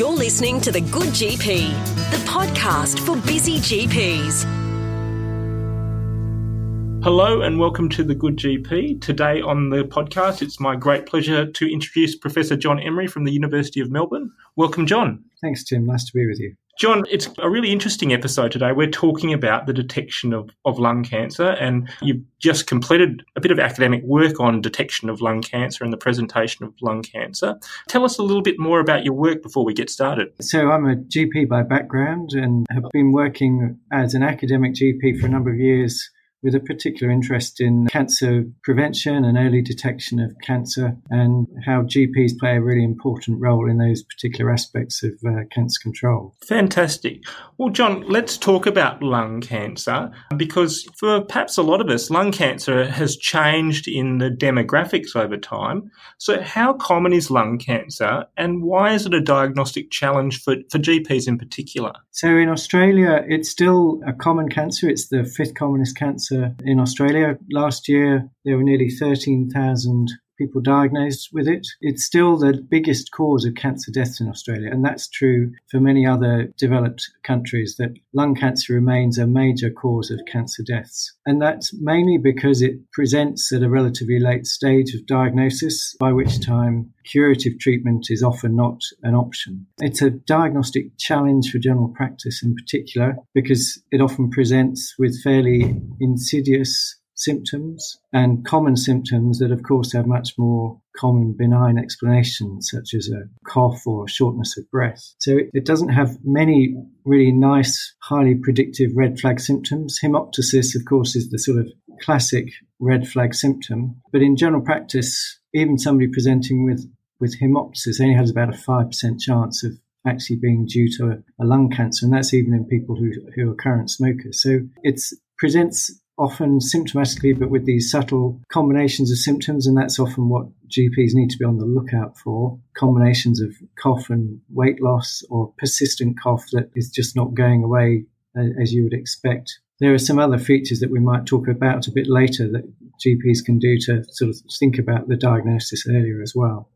You're listening to The Good GP, the podcast for busy GPs. Hello and welcome to the Good GP. Today on the podcast, it's my great pleasure to introduce Professor Jon Emery from the University of Melbourne. Welcome, Jon. Thanks, Tim. Nice to be with you. Jon, it's a really interesting episode today. We're talking about the detection of, of lung cancer, and you've just completed a bit of academic work on detection of lung cancer and the presentation of lung cancer. Tell us a little bit more about your work before we get started. So, I'm a GP by background and have been working as an academic GP for a number of years with a particular interest in cancer prevention and early detection of cancer and how GPs play a really important role in those particular aspects of uh, cancer control. Fantastic. Well, Jon, let's talk about lung cancer because for perhaps a lot of us, lung cancer has changed in the demographics over time. So, how common is lung cancer and why is it a diagnostic challenge for, for GPs in particular? So, in Australia, it's still a common cancer, it's the fifth commonest cancer cancer in Australia. Last year, there were nearly 13,000 people diagnosed with it. It's still the biggest cause of cancer deaths in Australia, and that's true for many other developed countries that lung cancer remains a major cause of cancer deaths. And that's mainly because it presents at a relatively late stage of diagnosis, by which time curative treatment is often not an option. It's a diagnostic challenge for general practice in particular because it often presents with fairly insidious symptoms and common symptoms that, of course, have much more common benign explanations, such as a cough or shortness of breath. So it, doesn't have many really nice, highly predictive red flag symptoms. Hemoptysis, of course, is the sort of classic red flag symptom. But in general practice, even somebody presenting with, with hemoptysis only has about a 5% chance of actually being due to a, a lung cancer, and that's even in people who, who are current smokers. So it presents often symptomatically, but with these subtle combinations of symptoms. And that's often what GPs need to be on the lookout for combinations of cough and weight loss or persistent cough that is just not going away as you would expect. There are some other features that we might talk about a bit later that GPs can do to sort of think about the diagnosis earlier as well.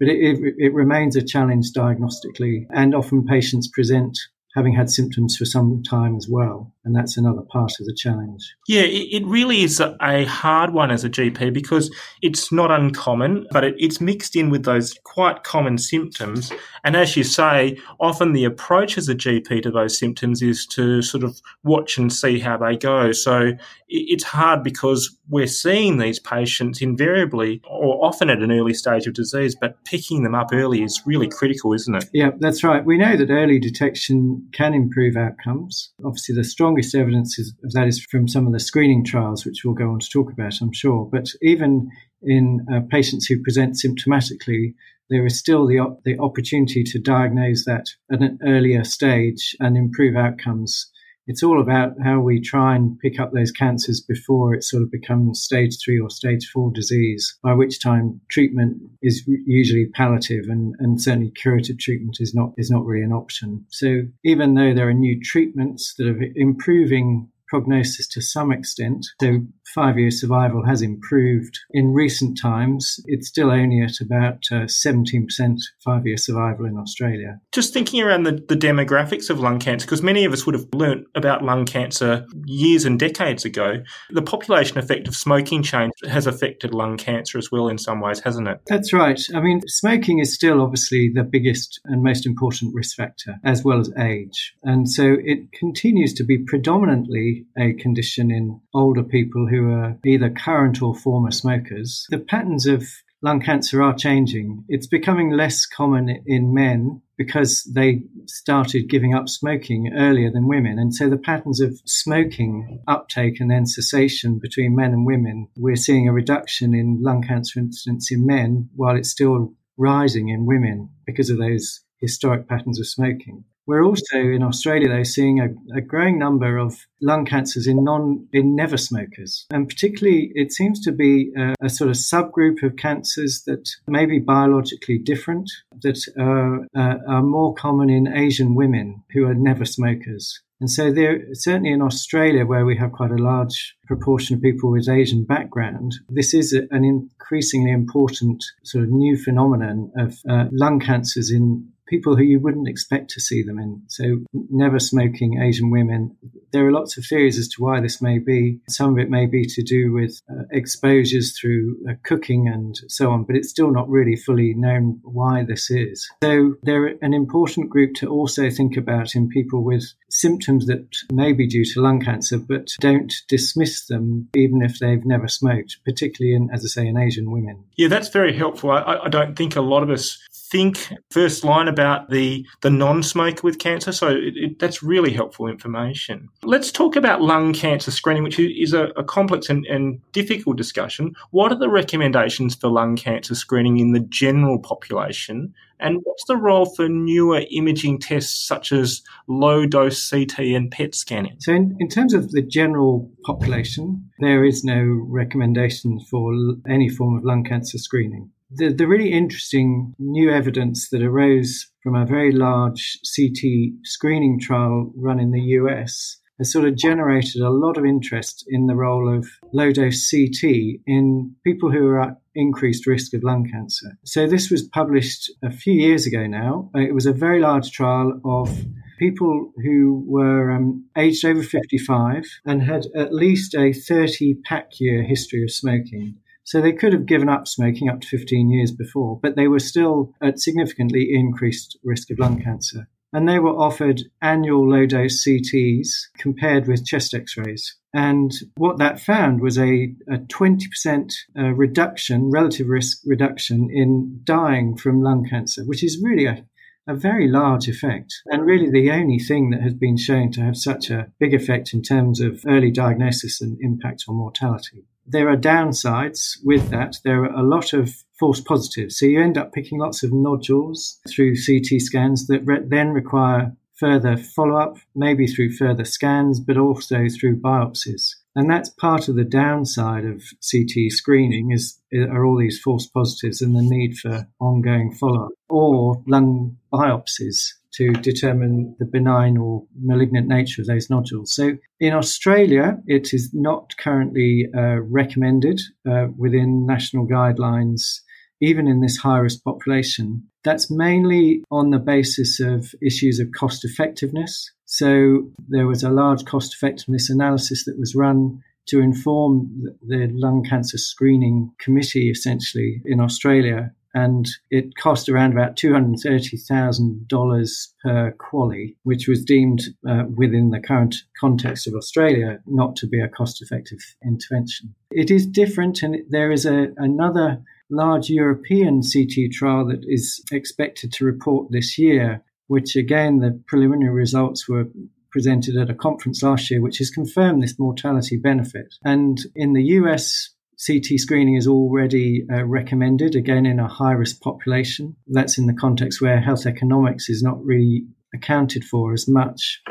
But it, it, it remains a challenge diagnostically, and often patients present having had symptoms for some time as well. And that's another part of the challenge. Yeah, it, really is a hard one as a GP because it's not uncommon, but it, it's mixed in with those quite common symptoms. And as you say, often the approach as a GP to those symptoms is to sort of watch and see how they go. So it's hard because we're seeing these patients invariably or often at an early stage of disease, but picking them up early is really critical, isn't it? Yeah, that's right. We know that early detection can improve outcomes. Obviously, the strongest evidence is, of that is from some of the screening trials, which we'll go on to talk about, I'm sure. But even in uh, patients who present symptomatically, there is still the, op- the opportunity to diagnose that at an earlier stage and improve outcomes it's all about how we try and pick up those cancers before it sort of becomes stage three or stage four disease, by which time treatment is usually palliative and, and certainly curative treatment is not, is not really an option. So even though there are new treatments that are improving prognosis to some extent. So five year survival has improved in recent times. It's still only at about uh, 17% five year survival in Australia. Just thinking around the, the demographics of lung cancer, because many of us would have learnt about lung cancer years and decades ago, the population effect of smoking change has affected lung cancer as well in some ways, hasn't it? That's right. I mean, smoking is still obviously the biggest and most important risk factor, as well as age. And so it continues to be predominantly a condition in older people who are either current or former smokers. The patterns of lung cancer are changing. It's becoming less common in men because they started giving up smoking earlier than women. And so the patterns of smoking uptake and then cessation between men and women, we're seeing a reduction in lung cancer incidence in men while it's still rising in women because of those historic patterns of smoking. We're also in Australia, though, seeing a, a, growing number of lung cancers in non in never smokers, and particularly it seems to be a, a sort of subgroup of cancers that may be biologically different, that are, uh, are more common in Asian women who are never smokers. And so there, certainly in Australia, where we have quite a large proportion of people with Asian background, this is an increasingly important sort of new phenomenon of uh, lung cancers in people who you wouldn't expect to see them in. So, never smoking Asian women. There are lots of theories as to why this may be. Some of it may be to do with uh, exposures through uh, cooking and so on, but it's still not really fully known why this is. So, they're an important group to also think about in people with symptoms that may be due to lung cancer, but don't dismiss them even if they've never smoked, particularly in, as I say, in Asian women. Yeah, that's very helpful. I, I don't think a lot of us think first line about the, the non-smoker with cancer. So it, it, that's really helpful information. Let's talk about lung cancer screening, which is a, a complex and, and, difficult discussion. What are the recommendations for lung cancer screening in the general population? And what's the role for newer imaging tests such as low dose CT and PET scanning? So, in, in terms of the general population, there is no recommendation for any form of lung cancer screening. The, the really interesting new evidence that arose from a very large CT screening trial run in the US has sort of generated a lot of interest in the role of low dose CT in people who are at increased risk of lung cancer. So, this was published a few years ago now. It was a very large trial of people who were um, aged over 55 and had at least a 30 pack year history of smoking. So they could have given up smoking up to 15 years before, but they were still at significantly increased risk of lung cancer. And they were offered annual low dose CTs compared with chest x rays. And what that found was a, a 20% uh, reduction, relative risk reduction in dying from lung cancer, which is really a, a very large effect, and really the only thing that has been shown to have such a big effect in terms of early diagnosis and impact on mortality there are downsides with that. There are a lot of false positives. So you end up picking lots of nodules through CT scans that re- then require further follow up, maybe through further scans, but also through biopsies. And that's part of the downside of CT screening is are all these false positives and the need for ongoing follow up or lung biopsies to determine the benign or malignant nature of those nodules. So in Australia, it is not currently uh, recommended uh, within national guidelines, even in this high risk population. That's mainly on the basis of issues of cost effectiveness. So there was a large cost effectiveness analysis that was run to inform the lung cancer screening committee essentially in Australia and it cost around about $230,000 per QALY, which was deemed uh, within the current context of Australia not to be a cost effective intervention. It is different, and there is a, another large European CT trial that is expected to report this year, which again, the preliminary results were presented at a conference last year, which has confirmed this mortality benefit. And in the US, CT screening is already uh, recommended, again, in a high risk population. That's in the context where health economics is not really accounted for as much.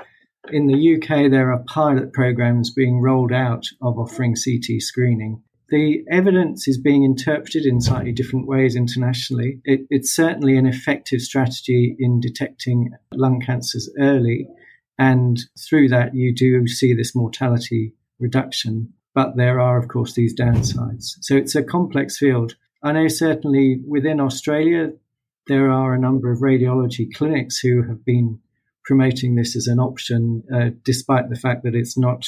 In the UK, there are pilot programs being rolled out of offering CT screening. The evidence is being interpreted in slightly different ways internationally. It, it's certainly an effective strategy in detecting lung cancers early, and through that, you do see this mortality reduction. But there are, of course, these downsides. So it's a complex field. I know certainly within Australia, there are a number of radiology clinics who have been promoting this as an option, uh, despite the fact that it's not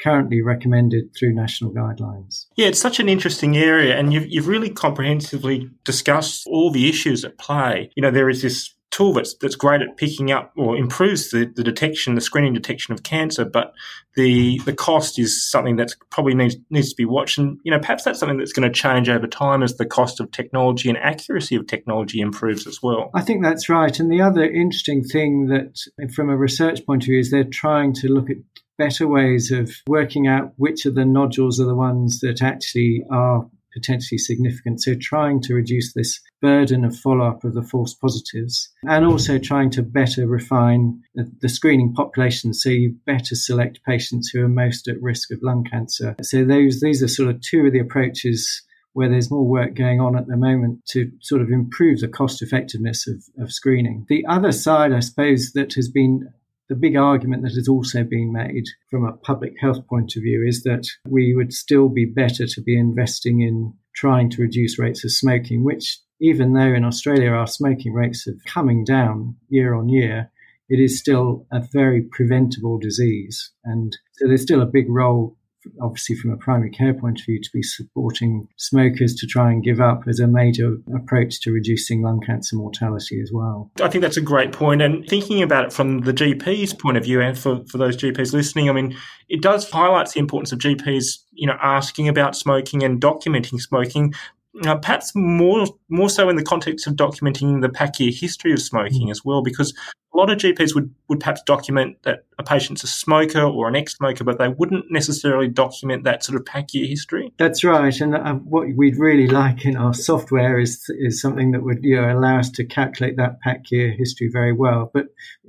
currently recommended through national guidelines. Yeah, it's such an interesting area, and you've, you've really comprehensively discussed all the issues at play. You know, there is this tool that's that's great at picking up or improves the, the detection, the screening detection of cancer, but the the cost is something that probably needs needs to be watched. And you know, perhaps that's something that's going to change over time as the cost of technology and accuracy of technology improves as well. I think that's right. And the other interesting thing that, from a research point of view, is they're trying to look at better ways of working out which of the nodules are the ones that actually are potentially significant. So trying to reduce this burden of follow up of the false positives and also trying to better refine the, the, screening population so you better select patients who are most at risk of lung cancer. So those these are sort of two of the approaches where there's more work going on at the moment to sort of improve the cost effectiveness of, of screening. The other side, I suppose, that has been the big argument that has also been made from a public health point of view is that we would still be better to be investing in trying to reduce rates of smoking, which even though in Australia our smoking rates are coming down year on year, it is still a very preventable disease. And so there's still a big role obviously from a primary care point of view to be supporting smokers to try and give up as a major approach to reducing lung cancer mortality as well. I think that's a great point. And thinking about it from the GP's point of view and for, for those GPs listening, I mean, it does highlight the importance of GPs, you know, asking about smoking and documenting smoking, uh, perhaps more more so in the context of documenting the pack year history of smoking mm. as well, because a lot of GPs would, would perhaps document that a patient's a smoker or an ex-smoker, but they wouldn't necessarily document that sort of pack year history. That's right, and uh, what we'd really like in our software is is something that would you know allow us to calculate that pack year history very well. But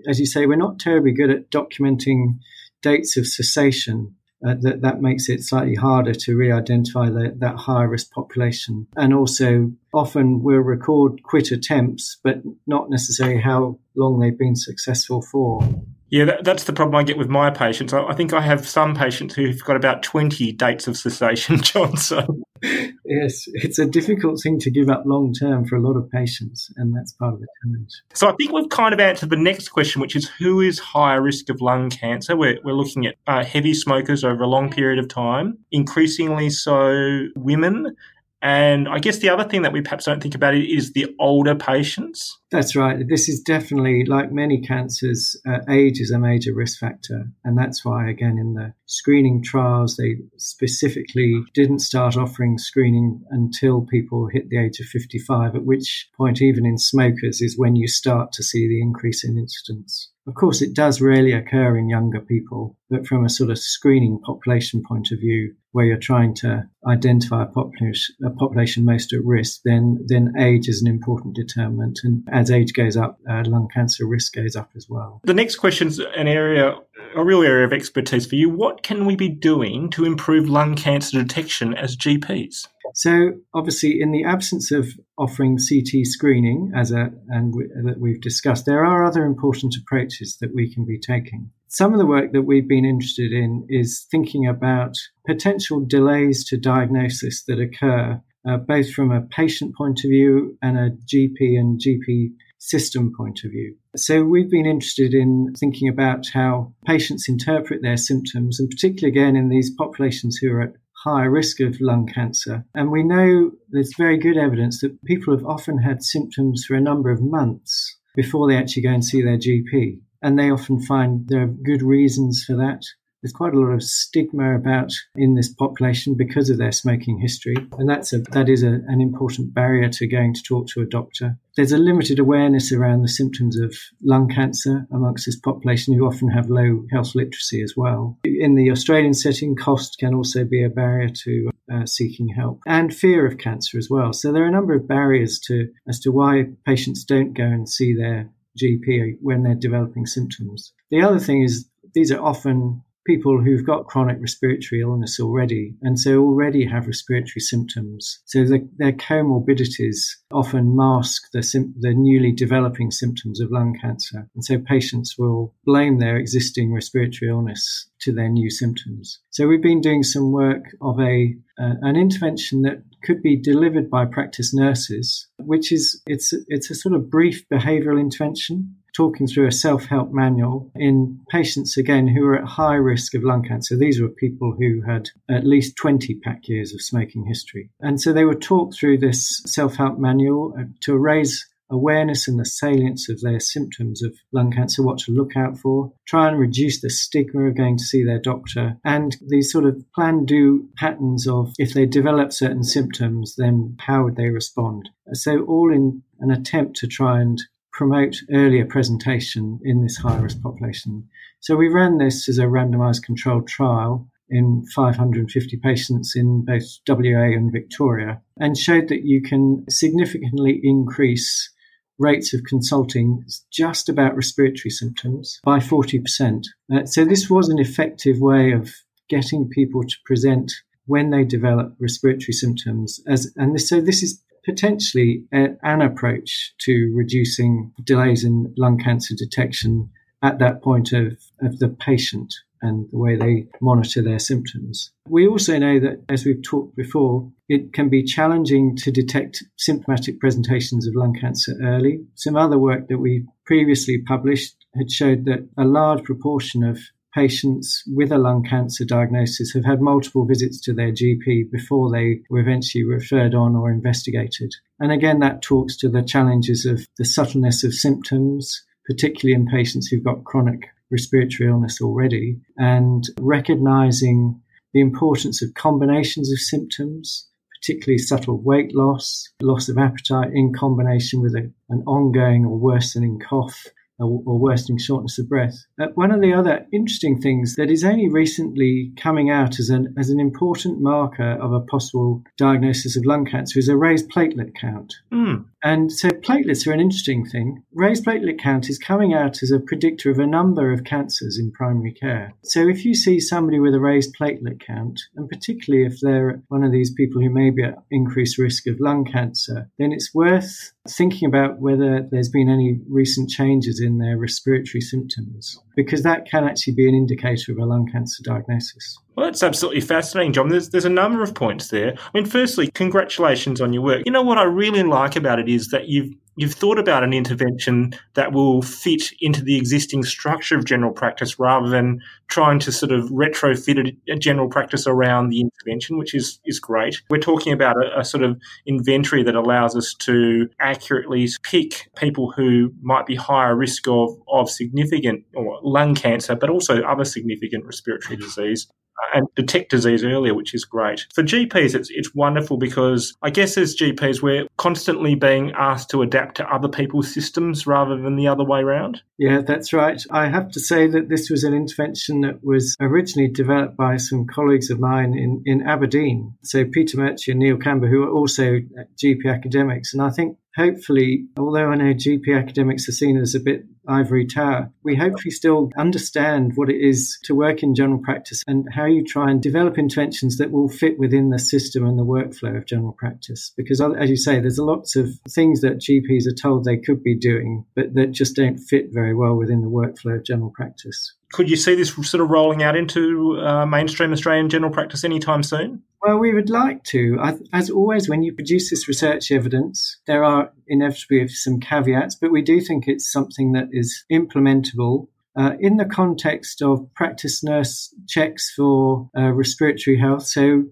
as you say, we're not terribly good at documenting dates of cessation uh, that that makes it slightly harder to re-identify the, that higher risk population. And also, often we'll record quit attempts, but not necessarily how long they've been successful for. Yeah, that, that's the problem I get with my patients. I, I, think I have some patients who've got about 20 dates of cessation, Jon. So. Yes, it's a difficult thing to give up long term for a lot of patients, and that's part of the challenge. So I think we've kind of answered the next question, which is who is higher risk of lung cancer? We're, we're looking at uh, heavy smokers over a long period of time, increasingly so women and I guess the other thing that we perhaps don't think about is the older patients. That's right. This is definitely, like many cancers, uh, age is a major risk factor. And that's why, again, in the screening trials, they specifically didn't start offering screening until people hit the age of 55, at which point, even in smokers, is when you start to see the increase in incidence. Of course, it does rarely occur in younger people, but from a sort of screening population point of view, where you're trying to identify a population, a population most at risk, then then age is an important determinant, and as age goes up, uh, lung cancer risk goes up as well. The next question is an area, a real area of expertise for you. What can we be doing to improve lung cancer detection as GPs? So obviously, in the absence of offering CT screening, as a and we, that we've discussed, there are other important approaches that we can be taking. Some of the work that we've been interested in is thinking about potential delays to diagnosis that occur uh, both from a patient point of view and a GP and GP system point of view. So we've been interested in thinking about how patients interpret their symptoms, and particularly again in these populations who are at higher risk of lung cancer. And we know there's very good evidence that people have often had symptoms for a number of months before they actually go and see their GP. And they often find there are good reasons for that. There's quite a lot of stigma about in this population because of their smoking history, and that's a that is a, an important barrier to going to talk to a doctor. There's a limited awareness around the symptoms of lung cancer amongst this population who often have low health literacy as well. In the Australian setting, cost can also be a barrier to uh, seeking help and fear of cancer as well. So there are a number of barriers to as to why patients don't go and see their GP when they're developing symptoms. The other thing is these are often people who've got chronic respiratory illness already and so already have respiratory symptoms. So the, their comorbidities often mask the, the newly developing symptoms of lung cancer. And so patients will blame their existing respiratory illness to their new symptoms. So we've been doing some work of a uh, an intervention that could be delivered by practice nurses, which is it's it's a sort of brief behavioural intervention talking through a self help manual in patients, again, who are at high risk of lung cancer. These were people who had at least 20 pack years of smoking history. And so they were talk through this self help manual uh, to raise awareness and the salience of their symptoms of lung cancer, what to look out for, try and reduce the stigma of going to see their doctor, and these sort of plan do patterns of if they develop certain symptoms, then how would they respond? So, all in an attempt to try and promote earlier presentation in this high risk population. So we ran this as a randomized controlled trial in 550 patients in both WA and Victoria and showed that you can significantly increase rates of consulting just about respiratory symptoms by 40%. Uh, so this was an effective way of getting people to present when they develop respiratory symptoms as and this, so this is potentially a, an approach to reducing delays in lung cancer detection at that point of, of the patient and the way they monitor their symptoms. We also know that, as we've talked before, it can be challenging to detect symptomatic presentations of lung cancer early. Some other work that we previously published had showed that a large proportion of patients with a lung cancer diagnosis have had multiple visits to their GP before they were eventually referred on or investigated. And again, that talks to the challenges of the subtleness of symptoms, particularly in patients who've got chronic respiratory illness already, and recognizing the importance of combinations of symptoms, particularly subtle weight loss, loss of appetite in combination with a, an ongoing or worsening cough, or worsening shortness of breath. Uh, one of the other interesting things that is only recently coming out as an, as an important marker of a possible diagnosis of lung cancer is a raised platelet count. Mm. And so platelets are an interesting thing. Raised platelet count is coming out as a predictor of a number of cancers in primary care. So if you see somebody with a raised platelet count, and particularly if they're one of these people who may be at increased risk of lung cancer, then it's worth thinking about whether there's been any recent changes in their respiratory symptoms, because that can actually be an indicator of a lung cancer diagnosis. Well, that's absolutely fascinating, Jon. There's, there's a number of points there. I mean, firstly, congratulations on your work. You know, what I really like about it is that you've you've thought about an intervention that will fit into the existing structure of general practice rather than trying to sort of retrofit a, general practice around the intervention, which is, is great. We're talking about a, a sort of inventory that allows us to accurately pick people who might be higher risk of, of significant or lung cancer, but also other significant respiratory disease and detect disease earlier, which is great. For GPs, it's, it's wonderful because I guess as GPs, we're constantly being asked to adapt to other people's systems rather than the other way around. Yeah, that's right. I have to say that this was an intervention that was originally developed by some colleagues of mine in, in Aberdeen. So Peter Murchie and Neil Campbell, who are also GP academics. And I think hopefully, although I know GP academics are seen as a bit ivory tower, we hopefully still understand what it is to work in general practice and how you try and develop interventions that will fit within the system and the workflow of general practice. Because, as you say, there's lots of things that GPs are told they could be doing, but that just don't fit very well within the workflow of general practice could you see this sort of rolling out into uh, mainstream Australian general practice anytime soon? Well, we would like to. As always, when you produce this research evidence, there are inevitably some caveats, but we do think it's something that is implementable uh, in the context of practice nurse checks for uh, respiratory health. So,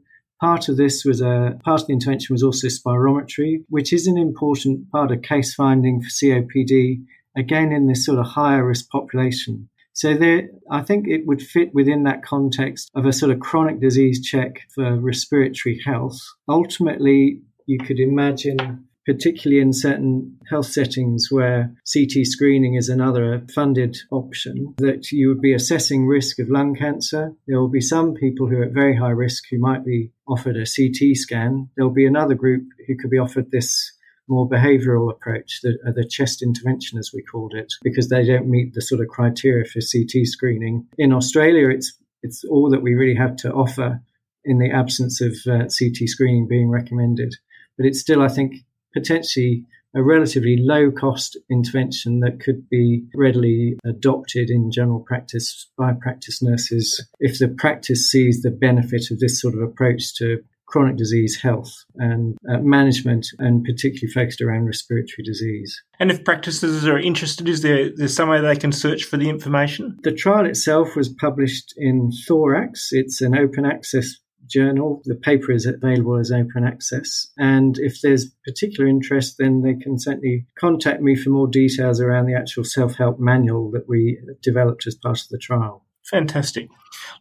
part of this was a part of the intervention was also spirometry, which is an important part of case finding for COPD. Again, in this sort of higher risk population. So there, I think it would fit within that context of a sort of chronic disease check for respiratory health. Ultimately, you could imagine particularly in certain health settings where CT screening is another funded option, that you would be assessing risk of lung cancer. There will be some people who are at very high risk who might be offered a CT scan. There will be another group who could be offered this more behavioural approach, the, uh, the chest intervention, as we called it, because they don't meet the sort of criteria for CT screening. In Australia, it's it's all that we really have to offer in the absence of uh, CT screening being recommended. But it's still, I think, potentially a relatively low cost intervention that could be readily adopted in general practice by practice nurses if the practice sees the benefit of this sort of approach to chronic disease health and uh, management, and particularly focused around respiratory disease. And if practices are interested, is there there's some way they can search for the information? The trial itself was published in Thorax. It's an open access journal. The paper is available as open access. And if there's particular interest, then they can certainly contact me for more details around the actual self help manual that we developed as part of the trial. Fantastic.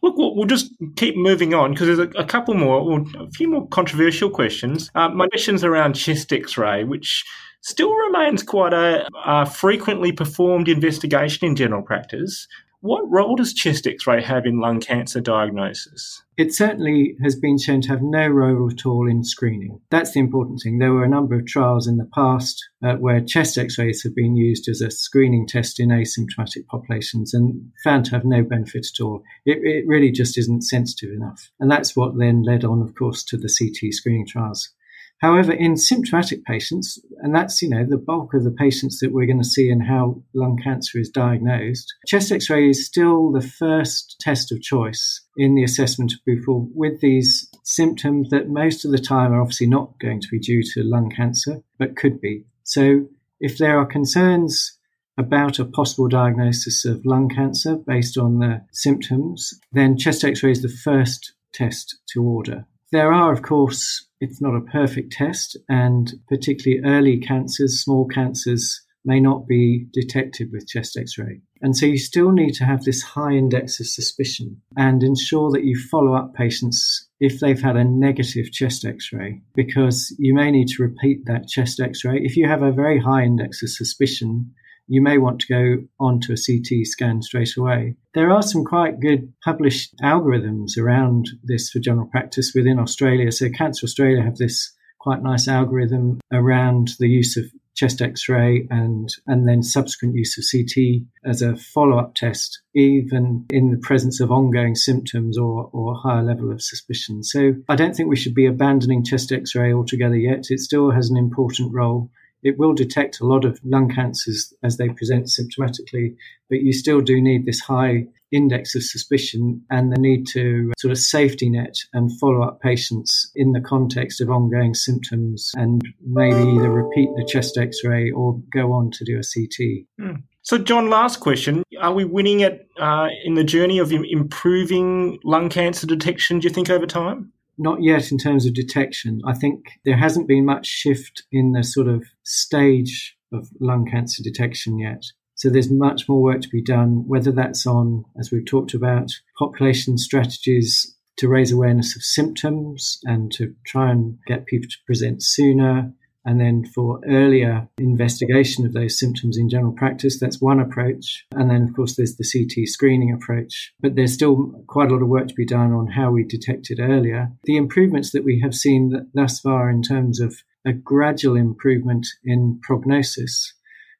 Look, we'll, just keep moving on because there's a, a, couple more, or a few more controversial questions. Uh, my questions around chest X-ray, which still remains quite a, a frequently performed investigation in general practice. What role does chest x ray have in lung cancer diagnosis? It certainly has been shown to have no role at all in screening. That's the important thing. There were a number of trials in the past uh, where chest x rays have been used as a screening test in asymptomatic populations and found to have no benefit at all. It, it really just isn't sensitive enough. And that's what then led on, of course, to the CT screening trials. However, in symptomatic patients, and that's, you know, the bulk of the patients that we're going to see in how lung cancer is diagnosed, chest x-ray is still the first test of choice in the assessment of people with these symptoms that most of the time are obviously not going to be due to lung cancer, but could be. So if there are concerns about a possible diagnosis of lung cancer based on the symptoms, then chest x-ray is the first test to order. There are, of course, it's not a perfect test, and particularly early cancers, small cancers, may not be detected with chest x ray. And so you still need to have this high index of suspicion and ensure that you follow up patients if they've had a negative chest x ray, because you may need to repeat that chest x ray. If you have a very high index of suspicion, you may want to go on to a CT scan straight away. There are some quite good published algorithms around this for general practice within Australia. So Cancer Australia have this quite nice algorithm around the use of chest x-ray and and then subsequent use of CT as a follow-up test even in the presence of ongoing symptoms or or higher level of suspicion so I don't think we should be abandoning chest x-ray altogether yet it still has an important role it will detect a lot of lung cancers as they present symptomatically, but you still do need this high index of suspicion and the need to sort of safety net and follow up patients in the context of ongoing symptoms and maybe either repeat the chest x ray or go on to do a CT. Hmm. So, Jon, last question. Are we winning it uh, in the journey of improving lung cancer detection, do you think, over time? Not yet in terms of detection. I think there hasn't been much shift in the sort of stage of lung cancer detection yet. So there's much more work to be done, whether that's on, as we've talked about, population strategies to raise awareness of symptoms and to try and get people to present sooner, and then for earlier investigation of those symptoms in general practice, that's one approach. And then, of course, there's the CT screening approach. But there's still quite a lot of work to be done on how we detect it earlier. The improvements that we have seen thus far in terms of a gradual improvement in prognosis.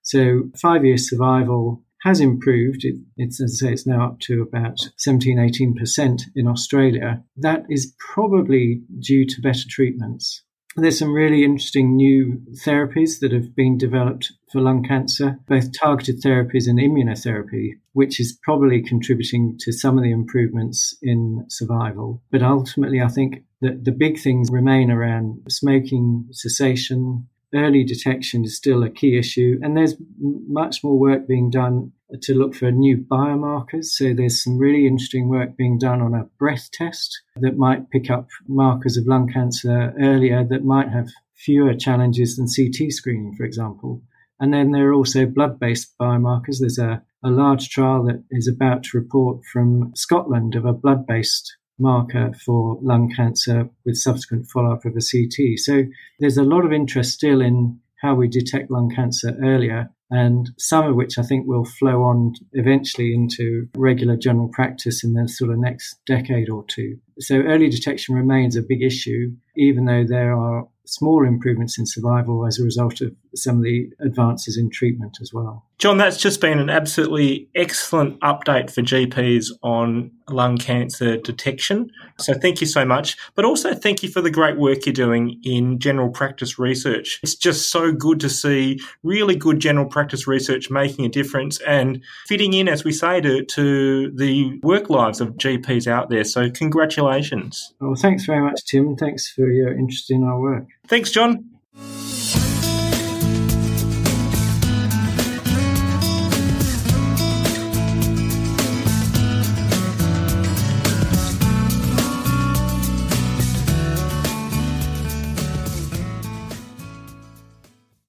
So, five year survival has improved. It, it's, as I say, it's now up to about 17, 18% in Australia. That is probably due to better treatments. There's some really interesting new therapies that have been developed for lung cancer, both targeted therapies and immunotherapy, which is probably contributing to some of the improvements in survival. But ultimately, I think that the big things remain around smoking cessation, early detection is still a key issue, and there's much more work being done to look for new biomarkers. So there's some really interesting work being done on a breath test that might pick up markers of lung cancer earlier that might have fewer challenges than CT screening, for example. And then there are also blood-based biomarkers. There's a, a large trial that is about to report from Scotland of a blood-based marker for lung cancer with subsequent follow up of a CT. So there's a lot of interest still in how we detect lung cancer earlier, and some of which I think will flow on eventually into regular general practice in the sort of next decade or two. So early detection remains a big issue, even though there are small improvements in survival as a result of some of the advances in treatment as well. Jon, that's just been an absolutely excellent update for GPs on lung cancer detection. So thank you so much. But also thank you for the great work you're doing in general practice research. It's just so good to see really good general practice research making a difference and fitting in, as we say, to, to the work lives of GPs out there. So congratulations. Well, thanks very much, Tim. Thanks for your interest in our work. Thanks, Jon.